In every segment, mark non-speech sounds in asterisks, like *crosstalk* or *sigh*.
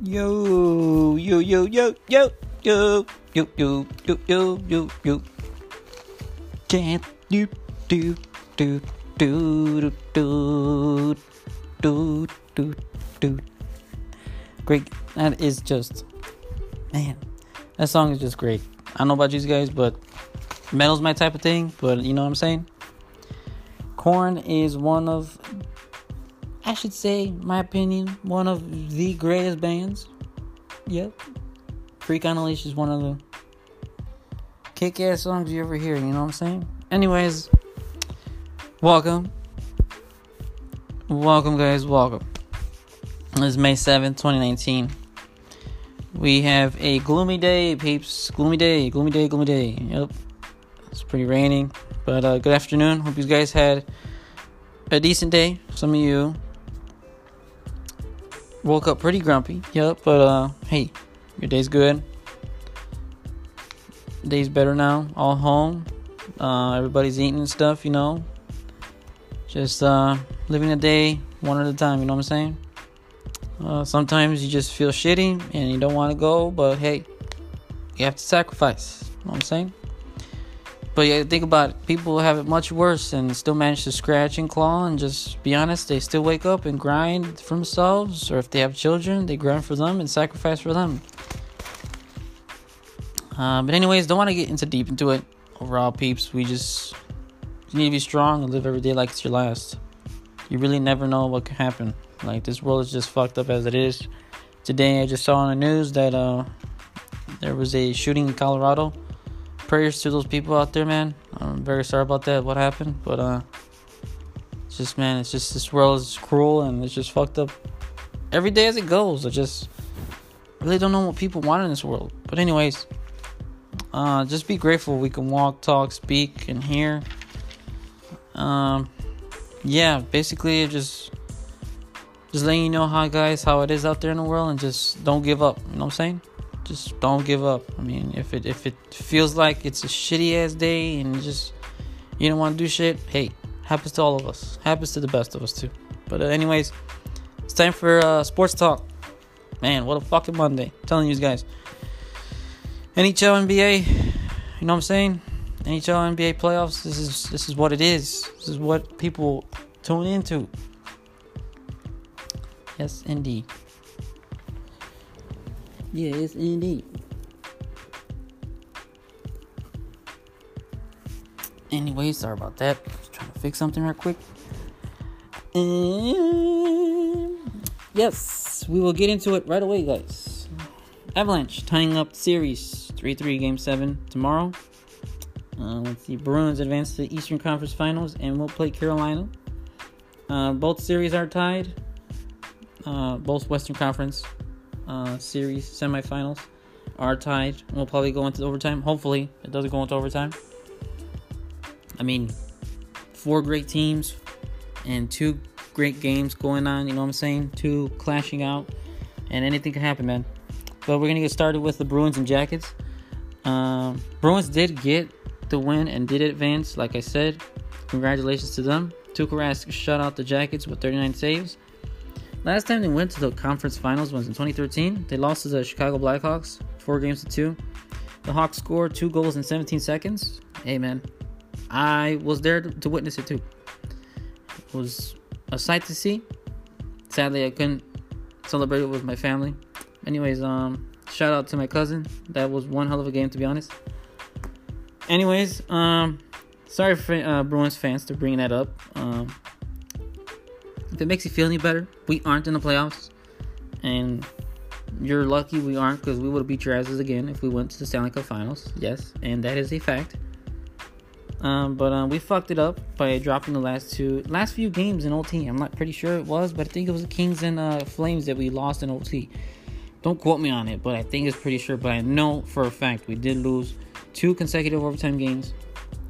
Yo, yo, yo, yo, yo, yo, yo, yo, yo, yo, yo, yo. Can't do, do, do, do, do, do, do, do. Great. That is just, man, that song is just great. I don't know about you guys, but metal's my type of thing, but you know what I'm saying? Korn is one of I should say, my opinion, one of the greatest bands. Yep. Freak on a Leash is one of the kick ass songs you ever hear, you know what I'm saying? Anyways, welcome. Welcome, guys, welcome. It's May 7th, 2019. We have a gloomy day, peeps. Gloomy day, gloomy day, gloomy day. Yep. It's pretty raining, but uh, good afternoon. Hope you guys had a decent day. Some of you Woke up pretty grumpy. Yep, but uh, hey, your day's good. Day's better now. All home. Uh, everybody's eating and stuff. You know, just uh, living a day one at a time. You know what I'm saying? Uh, sometimes you just feel shitty and you don't want to go, but hey, you have to sacrifice. You know what I'm saying? But yeah, think about it. People have it much worse and still manage to scratch and claw and just be honest, they still wake up and grind for themselves. Or if they have children, they grind for them and sacrifice for them. Uh, but anyways, don't want to get into deep into it. Overall, peeps, we just you need to be strong and live every day like it's your last. You really never know what could happen. Like this world is just fucked up as it is. Today, I just saw on the news that uh, there was a shooting in Colorado prayers to those people out there, man. I'm very sorry about that, what happened, but uh, it's just, man, it's just this world is cruel and it's just fucked up every day as it goes. I just really don't know what people want in this world. But anyways, uh, just be grateful we can walk, talk, speak, and hear. Um, yeah, basically, just just letting you know how guys how it is out there in the world, and just don't give up. You know what I'm saying? Just don't give up. I mean, if it if it feels like it's a shitty ass day and just you don't want to do shit, hey, happens to all of us. Happens to the best of us too. But uh, anyways, it's time for uh, sports talk. Man, what a fucking Monday! I'm telling you guys. NHL, NBA, you know what I'm saying? NHL, NBA playoffs. This is this is what it is. This is what people tune into. Yes, indeed. Yes, indeed. Anyway, sorry about that. Just trying to fix something real quick. yes, we will get into it right away, guys. Avalanche tying up series 3 3 game 7 tomorrow. Uh, let's see. Bruins advance to the Eastern Conference Finals and we'll play Carolina. Uh, both series are tied. Uh, both Western Conference uh, series semifinals are tied. We'll probably go into overtime. Hopefully, it doesn't go into overtime. I mean, four great teams and two great games going on. You know what I'm saying? Two clashing out, and anything can happen, man. But we're gonna get started with the Bruins and Jackets. Um, Bruins did get the win and did advance, like I said. Congratulations to them. Tuukka Rask shut out the Jackets with 39 saves. Last time they went to the conference finals was in 2013. They lost to the Chicago Blackhawks, four games to two. The Hawks scored two goals in 17 seconds. Hey man, I was there to, witness it too. It was a sight to see. Sadly, I couldn't celebrate it with my family. Anyways, um, shout out to my cousin. That was one hell of a game to be honest. Anyways, um, sorry for uh, Bruins fans to bring that up. Um, if it makes you feel any better, we aren't in the playoffs. And you're lucky we aren't because we would have beat your asses again if we went to the Stanley Cup Finals. Yes, and that is a fact. Um, but uh, we fucked it up by dropping the last two, last few games in OT. I'm not pretty sure it was, but I think it was the Kings and uh, Flames that we lost in OT. Don't quote me on it, but I think it's pretty sure. But I know for a fact we did lose two consecutive overtime games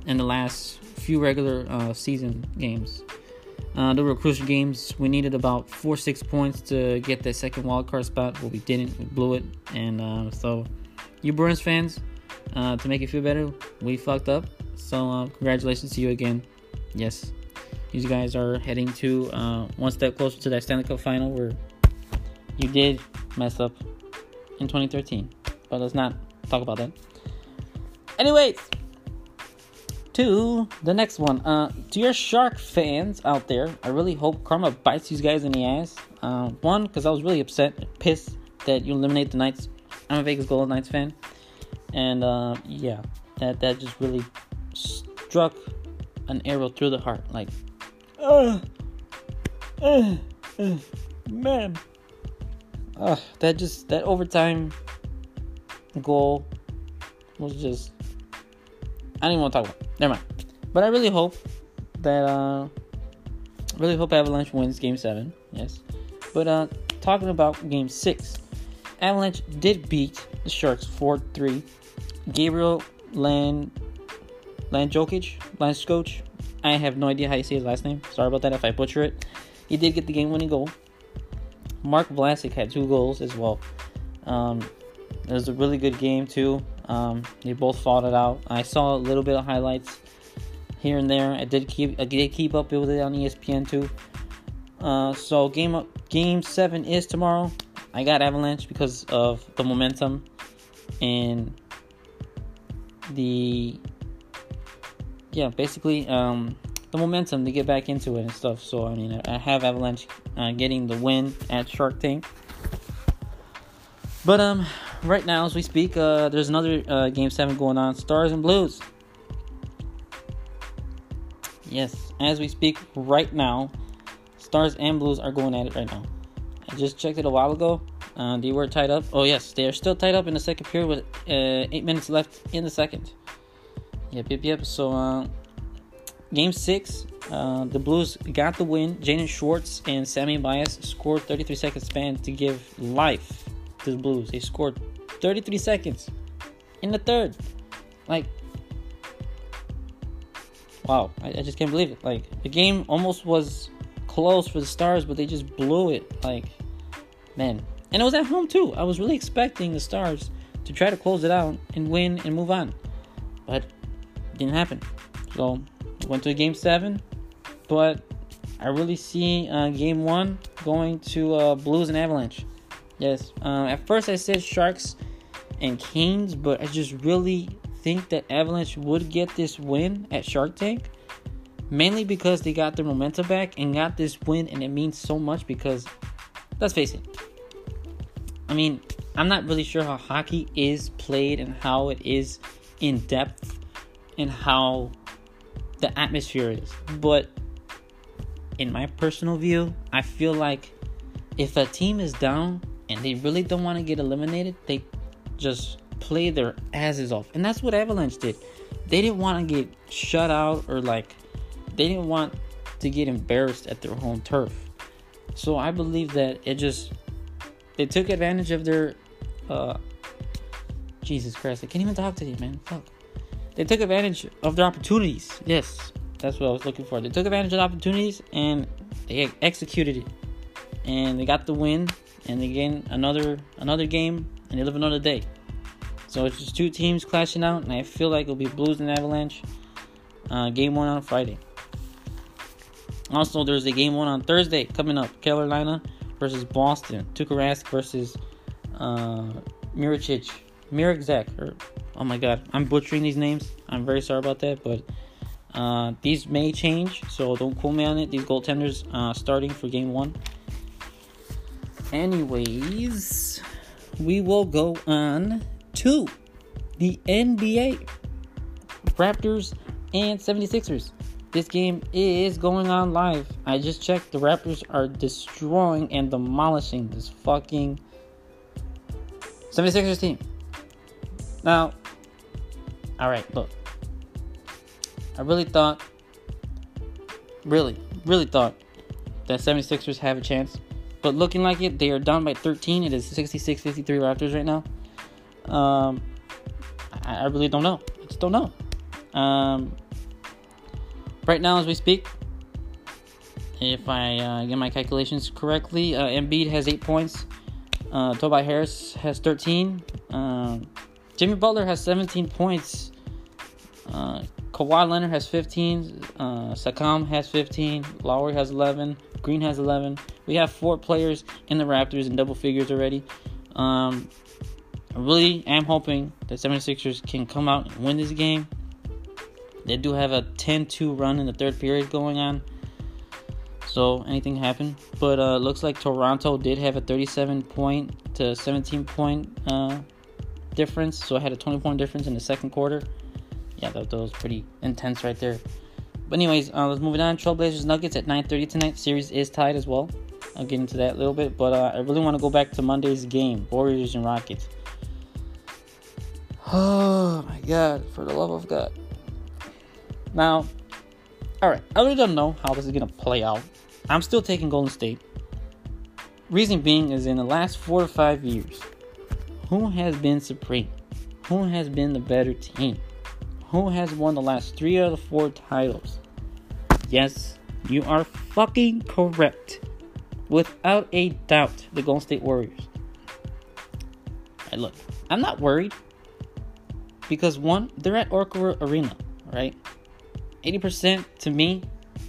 in the last few regular uh, season games. Uh, there were crucial games. We needed about four, six points to get that second wild card spot, but we didn't. We blew it. And uh, so, you Bruins fans, uh, to make you feel better, we fucked up. So, uh, congratulations to you again. Yes, these guys are heading to uh, one step closer to that Stanley Cup final where you did mess up in 2013. But let's not talk about that. Anyways, to the next one. Uh, to your Shark fans out there, I really hope Karma bites these guys in the ass. Uh, one, because I was really upset, pissed that you eliminate the Knights. I'm a Vegas Golden Knights fan, and uh, yeah, that that just really struck an arrow through the heart. Like, uh, uh, uh man, uh, that just that overtime goal was just I don't even want to talk about. Never mind. But I really hope that uh really hope Avalanche wins game seven. Yes. But uh talking about game six, Avalanche did beat the Sharks 4-3. Gabriel Land Landjokic, Landskog. I have no idea how you say his last name. Sorry about that if I butcher it. He did get the game winning goal. Mark Vlasic had two goals as well. Um, it was a really good game too. Um, they both fought it out. I saw a little bit of highlights here and there. I did keep I did keep up with it on ESPN too. Uh, so game game seven is tomorrow. I got Avalanche because of the momentum and the yeah basically um, the momentum to get back into it and stuff. So I mean I have Avalanche uh, getting the win at Shark Tank. But um, right now as we speak, uh, there's another uh, game seven going on. Stars and Blues. Yes, as we speak right now, Stars and Blues are going at it right now. I just checked it a while ago. Uh, they were tied up. Oh yes, they are still tied up in the second period with uh, eight minutes left in the second. Yep, yep, yep. So, uh, game six, uh, the Blues got the win. Jaden Schwartz and Sammy Blais scored 33 seconds span to give life to the Blues. They scored 33 seconds in the third. Like, wow, I, I, just can't believe it. Like, the game almost was close for the Stars, but they just blew it. Like, man. And it was at home, too. I was really expecting the Stars to try to close it out and win and move on. But didn't happen. So, went to game seven. But I really see uh, game one going to uh, Blues and Avalanche. Yes. Um, at first, I said Sharks and Canes, but I just really think that Avalanche would get this win at Shark Tank. Mainly because they got their momentum back and got this win, and it means so much because, let's face it, I mean, I'm not really sure how hockey is played and how it is in depth and how the atmosphere is. But in my personal view, I feel like if a team is down and they really don't want to get eliminated, they just play their asses off. And that's what Avalanche did. They didn't want to get shut out or like they didn't want to get embarrassed at their home turf. So I believe that it just they took advantage of their uh Jesus Christ, I can't even talk to you, man. Fuck. They took advantage of their opportunities. Yes, that's what I was looking for. They took advantage of the opportunities and they executed it. And they got the win and they gain another another game and they live another day. So it's just two teams clashing out, and I feel like it'll be Blues and Avalanche. Uh, game one on Friday. Also, there's a game one on Thursday coming up. Carolina versus Boston. Tuukka Rask versus uh, Miricic. Or, oh my god, I'm butchering these names. I'm very sorry about that, but uh, these may change, so don't quote me on it. These goaltenders uh, starting for game one. Anyways, we will go on to the NBA Raptors and 76ers. This game is going on live. I just checked. The Raptors are destroying and demolishing this fucking 76ers team. Now, alright, look. I really thought, really, really thought that 76ers have a chance but looking like it, they are down by 13. It is 66 53 Raptors right now. Um, I, I really don't know. I just don't know. Um, right now, as we speak, if I uh, get my calculations correctly, uh, Embiid has 8 points. Uh, Tobias Harris has 13. Um, Jimmy Butler has 17 points. Uh, Kawhi Leonard has 15. Uh, Siakam has 15. Lowry has 11. Green has 11. We have four players in the Raptors in double figures already. Um, I really am hoping the 76ers can come out and win this game. They do have a 10-2 run in the third period going on. So anything happen. But uh looks like Toronto did have a 37 point to 17 point uh difference. So I had a 20 point difference in the second quarter. Yeah, that, that was pretty intense right there. But anyways, uh, let's move on. Trailblazers Nuggets at 9:30 tonight. Series is tied as well. I'll get into that a little bit, but uh, I really want to go back to Monday's game, Warriors and Rockets. *sighs* Oh my God! For the love of God. Now, all right. I really don't know how this is gonna play out. I'm still taking Golden State. Reason being is in the last four to five years, who has been supreme? Who has been the better team? Who has won the last three out of four titles? Yes, you are fucking correct. Without a doubt, the Golden State Warriors. Right, look, I'm not worried because one, they're at Oracle Arena, right? 80% to me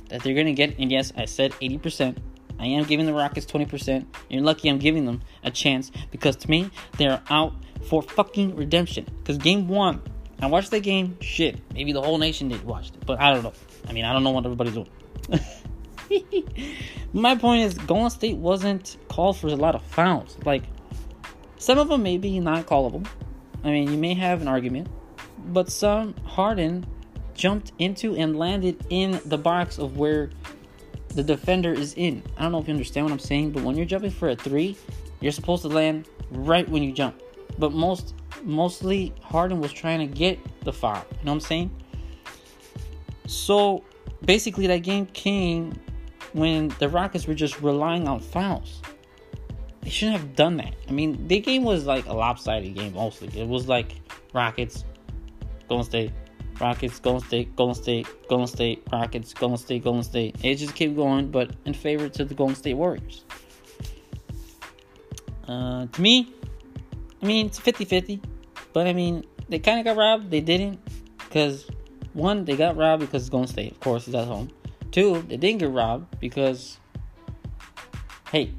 that they're gonna get, and yes, I said 80%. I am giving the Rockets 20%. You're lucky I'm giving them a chance because to me, they're out for fucking redemption. Because game one, I watched that game. Shit, maybe the whole nation did watch it, but I don't know. I mean, I don't know what everybody's doing. *laughs* My point is, Golden State wasn't called for a lot of fouls. Like, some of them may be not callable. I mean, you may have an argument, but some Harden jumped into and landed in the box of where the defender is in. I don't know if you understand what I'm saying, but when you're jumping for a three, you're supposed to land right when you jump. But most mostly Harden was trying to get the foul. You know what I'm saying? So basically, that game came when the Rockets were just relying on fouls. They shouldn't have done that. I mean, the game was like a lopsided game mostly. It was like Rockets, Golden State, Rockets, Golden State, Golden State, Golden State, Rockets, Golden State, Golden State. It just kept going, but in favor to the Golden State Warriors. Uh, to me, I mean, it's 50 50. But I mean, they kind of got robbed. They didn't. Because, one, they got robbed because it's Golden State. Of course, it's at home. Two, they didn't get robbed because, hey,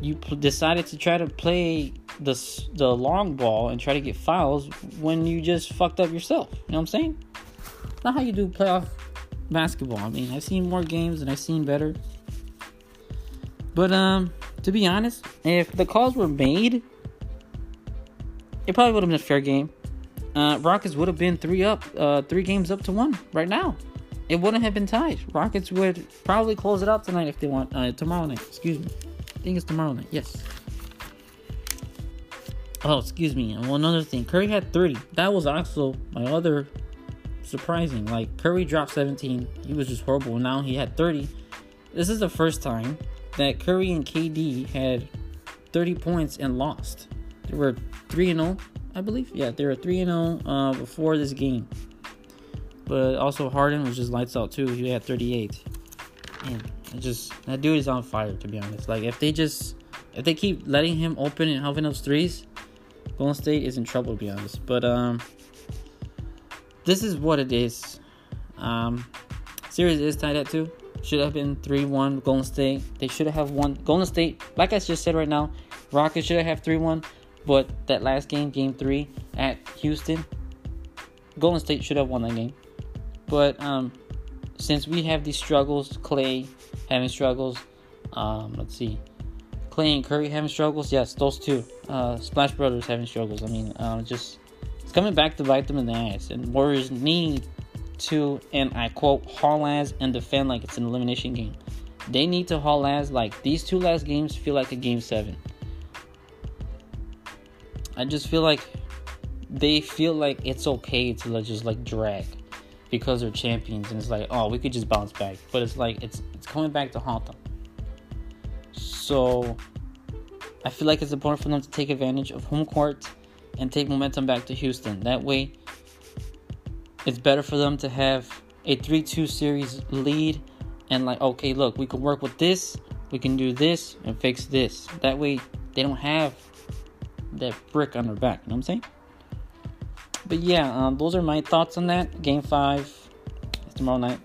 you p- decided to try to play the, the long ball and try to get fouls when you just fucked up yourself. You know what I'm saying? not how you do playoff basketball. I mean, I've seen more games and I've seen better. But um, to be honest, if the calls were made it probably would have been a fair game. Uh, Rockets would have been three up, uh, three games up to one right now. It wouldn't have been tied. Rockets would probably close it out tonight if they want. Uh, tomorrow night, excuse me. I think it's tomorrow night. Yes. Oh, excuse me. And one other thing, Curry had 30. That was also my other surprising. Like Curry dropped 17. He was just horrible. Now he had 30. This is the first time that Curry and KD had 30 points and lost. They were 3 and 0, I believe. Yeah, they were 3 and 0 uh, before this game. But also Harden was just lights out too. He had 38. Man, just that dude is on fire to be honest. Like if they just if they keep letting him open and helping those threes, Golden State is in trouble to be honest. But um this is what it is. Um series is tied at two. Should have been 3-1 Golden State. They should have won Golden State. Like I just said right now, Rockets should have 3-1. But that last game, game three at Houston, Golden State should have won that game. But um, since we have these struggles, Clay having struggles, um, let's see, Clay and Curry having struggles. Yes, those two. Uh, Splash Brothers having struggles. I mean, uh, just it's coming back to bite them in the ass. And Warriors need to, and I quote, haul ass and defend like it's an elimination game. They need to haul ass like these two last games feel like a game seven. I just feel like they feel like it's okay to like, just like drag because they're champions and it's like oh we could just bounce back. But it's like it's it's coming back to haunt them. So i feel like it's important for them to take advantage of home court and take momentum back to houston. That way it's better for them to have a 3-2 series lead and like okay look we can work with this we can do this and fix this. That way they don't have that brick on their back. You know what I'm saying? but yeah, um, those are my thoughts on that. Game five tomorrow night.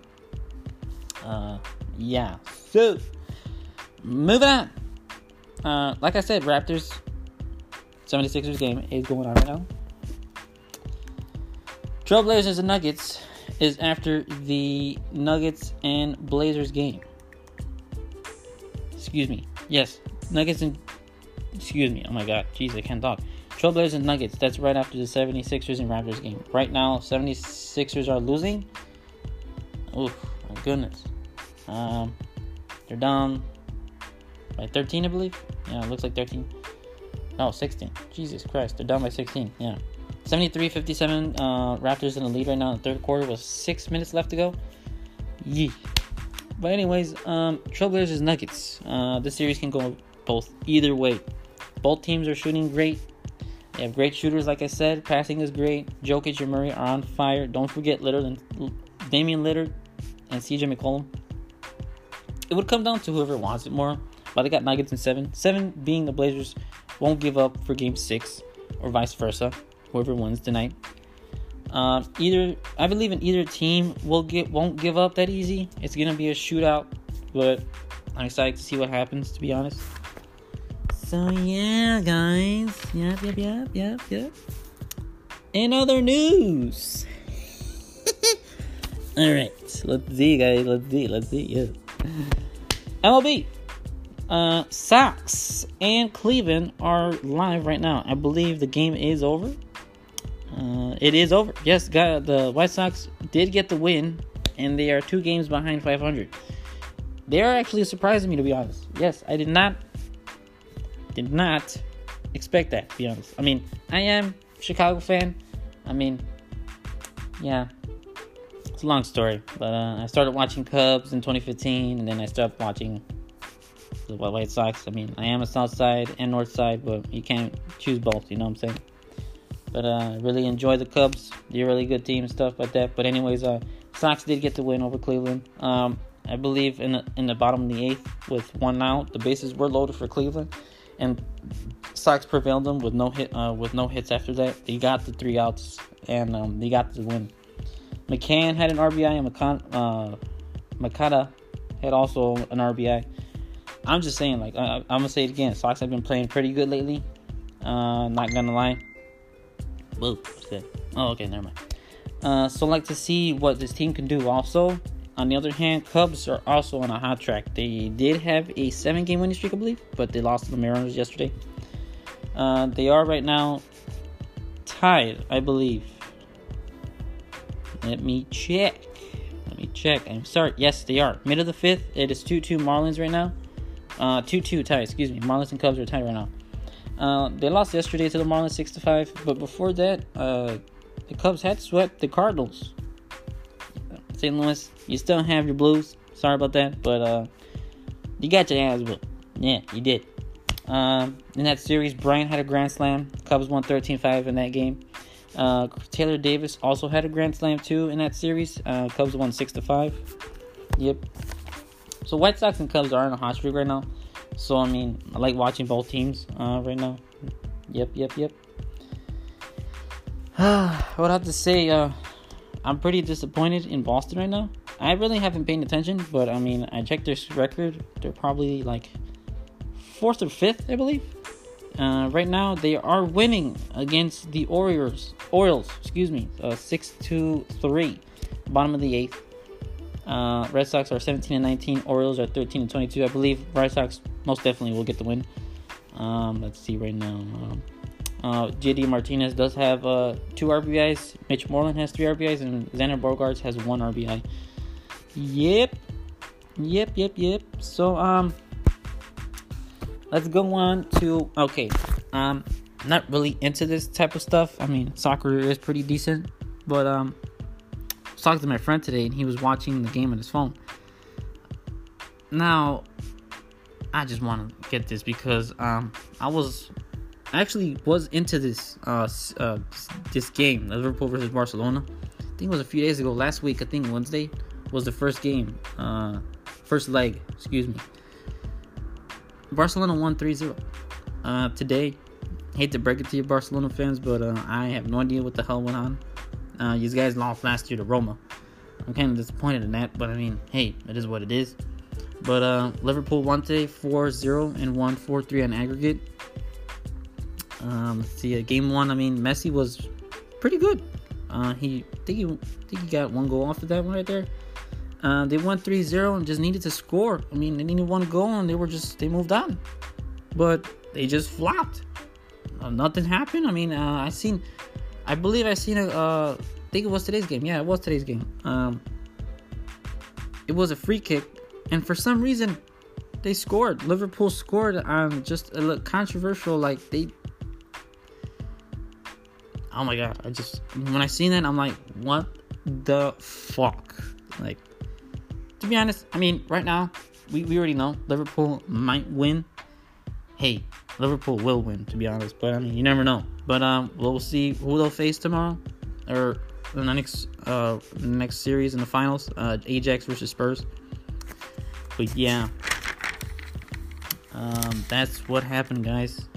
Uh, yeah. So, moving on. Uh, like I said, Raptors 76ers game is going on right now. Trailblazers and Nuggets is after the Nuggets and Blazers game. Excuse me. Yes, Nuggets and. Excuse me. Oh my god. Jeez, I can't talk. Trailblazers and Nuggets. That's right after the 76ers and Raptors game. Right now, 76ers are losing. Oh my goodness. Um, they're down by 13, I believe. Yeah, it looks like 13. No, 16. Jesus Christ, they're down by 16. Yeah. 73 57. Uh, Raptors in the lead right now in the third quarter with six minutes left to go. Yee. But, anyways, um, Trailblazers and Nuggets. Uh, this series can go both either way. Both teams are shooting great. They have great shooters, like I said. Passing is great. Jokic and Murray are on fire. Don't forget Lillard and Damian Lillard and CJ McCollum. It would come down to whoever wants it more. But they got Nuggets in seven. Seven being the Blazers won't give up for game six, or vice versa. Whoever wins tonight. Um, either I believe in either team will get won't give up that easy. It's gonna be a shootout, but I'm excited to see what happens. To be honest. So yeah, guys. Yep, yep, yep, yep, yep. In other news. *laughs* All right, let's see, guys. Let's see. Let's see. Yeah. MLB. Uh, Sox and Cleveland are live right now. I believe the game is over. Uh, it is over. Yes, got the White Sox did get the win, and they are two games behind 500. They are actually surprising me, to be honest. Yes, I did not, did not expect that. To be honest, I mean, I am Chicago fan. I mean, yeah, it's a long story, but uh, I started watching Cubs in 2015, and then I stopped watching the White Sox. I mean, I am a South Side and North Side, but you can't choose both. You know what I'm saying? But uh, really enjoy the Cubs. They're a really good team, and stuff like that. But anyways, uh, Sox did get the win over Cleveland. Um, I believe in the, in the bottom of the eighth with one out, the bases were loaded for Cleveland, and Sox prevailed them with no hit uh, with no hits after that. They got the three outs and um, they got the win. McCann had an RBI and McCon- uh, Makata had also an RBI. I'm just saying, like, I, am gonna say it again. Sox have been playing pretty good lately. Uh, not gonna lie. Whoa, Oh, okay, never mind. Uh, so like to see what this team can do. Also, on the other hand, Cubs are also on a hot track. They did have a seven-game winning streak, I believe, but they lost to the Mariners yesterday. Uh, they are right now tied, I believe. Let me check. Let me check. I'm sorry. Yes, they are. Mid of the fifth. It is 2 2 Marlins right now. Uh, 2 2 tie, excuse me. Marlins and Cubs are tied right now. Uh, they lost yesterday to the Marlins 6 5, but before that, uh, the Cubs had swept the Cardinals. St. Louis, you still have your Blues. Sorry about that, but uh, you got your ass whooped. Yeah, you did. Um, in that series, Bryant had a grand slam. Cubs won 13 5 in that game. Uh, Taylor Davis also had a grand slam too in that series. Uh, Cubs won 6 5. Yep. So White Sox and Cubs are in a hot streak right now. So I mean, I like watching both teams uh, right now. Yep, yep, yep. *sighs* I would have to say uh, I'm pretty disappointed in Boston right now. I really haven't paid attention, but I mean, I checked their record. They're probably like fourth or fifth, I believe. Uh, right now, they are winning against the Orioles. Orioles, excuse me, uh, six to three, bottom of the eighth. Uh, Red Sox are 17 and 19. Orioles are 13 and 22. I believe Red Sox most definitely will get the win. Um, let's see right now. Um, uh, JD Martinez does have uh, two RBIs. Mitch Moreland has three RBIs, and Xander Bogaerts has one RBI. Yep, yep, yep, yep. So um, let's go on to okay. Um, not really into this type of stuff. I mean, soccer is pretty decent, but um, was talking to my friend today, and he was watching the game on his phone. Now, I just want to get this because um, I was I actually was into this uh, uh, this game, Liverpool versus Barcelona. I think it was a few days ago. Last week, I think Wednesday was the first game, uh, first leg. Excuse me. Barcelona won 3-0. Uh, today, hate to break it to you, Barcelona fans, but uh, I have no idea what the hell went on. Uh, guys lost last year to Roma. I'm kind of disappointed in that, but I mean, hey, it is what it is. But uh, Liverpool won today 4 0 and won 4 3 on aggregate. Um, let's see, uh, game one, I mean, Messi was pretty good. Uh, he, think he, think he got one goal off of that one right there. Uh, they won 3-0 and just needed to score. I mean, they needed one goal and they were just they moved on, but they just flopped. Uh, nothing happened. I mean, uh, I seen, I believe I seen a, uh, I think it was today's game. Yeah, it was today's game. Um, it was a free kick, and for some reason, they scored. Liverpool scored on just a controversial, like they. Oh my god! I just when I seen that, I'm like, what the fuck? Like, to be honest, I mean, right now, we, we already know Liverpool might win. Hey, Liverpool will win, to be honest. But I mean, you never know. But um, we'll see who they'll face tomorrow, or in the next uh next series in the finals. Uh, Ajax versus Spurs. But yeah, um, that's what happened, guys.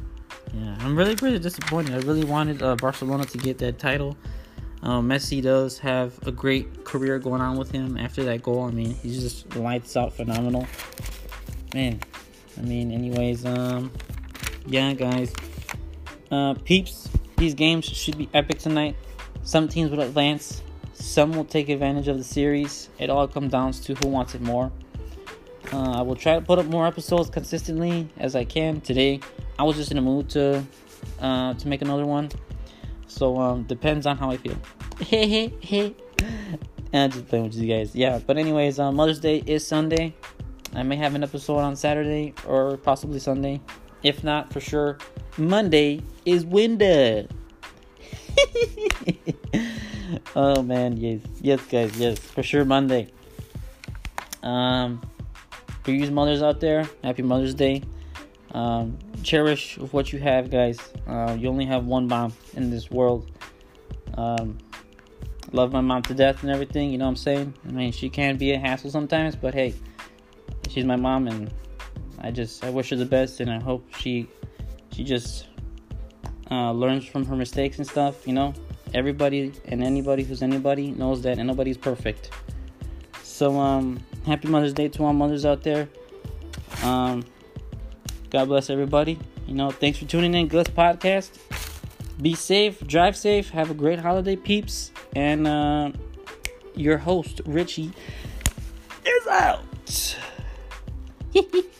Yeah, I'm really pretty disappointed. I really wanted uh, Barcelona to get that title. Uh, Messi does have a great career going on with him after that goal. I mean, he's just lights out phenomenal. Man, I mean, anyways, um, yeah, guys. Uh, peeps, these games should be epic tonight. Some teams will advance, some will take advantage of the series. It all comes down to who wants it more. Uh, I will try to put up more episodes consistently as I can. Today, I was just in a mood to uh, to make another one. So um, depends on how I feel. Hey hey hey. And just playing with you guys. Yeah, but anyways, um, Mother's Day is Sunday. I may have an episode on Saturday or possibly Sunday. If not, for sure, Monday is winter. *laughs* oh man, yes, yes, guys, yes, for sure, Monday. Um, for you mothers out there, happy Mother's Day. Um, cherish what you have, guys. Uh, you only have one mom in this world. Um, love my mom to death and everything. You know what I'm saying? I mean, she can be a hassle sometimes, but hey, she's my mom, and I just I wish her the best, and I hope she she just uh, learns from her mistakes and stuff. You know, everybody and anybody who's anybody knows that and nobody's perfect. So um, happy Mother's Day to all mothers out there. Um, God bless everybody. You know, thanks for tuning in, Gus Podcast. Be safe, drive safe, have a great holiday, peeps. And uh, your host, Richie, is out. *laughs*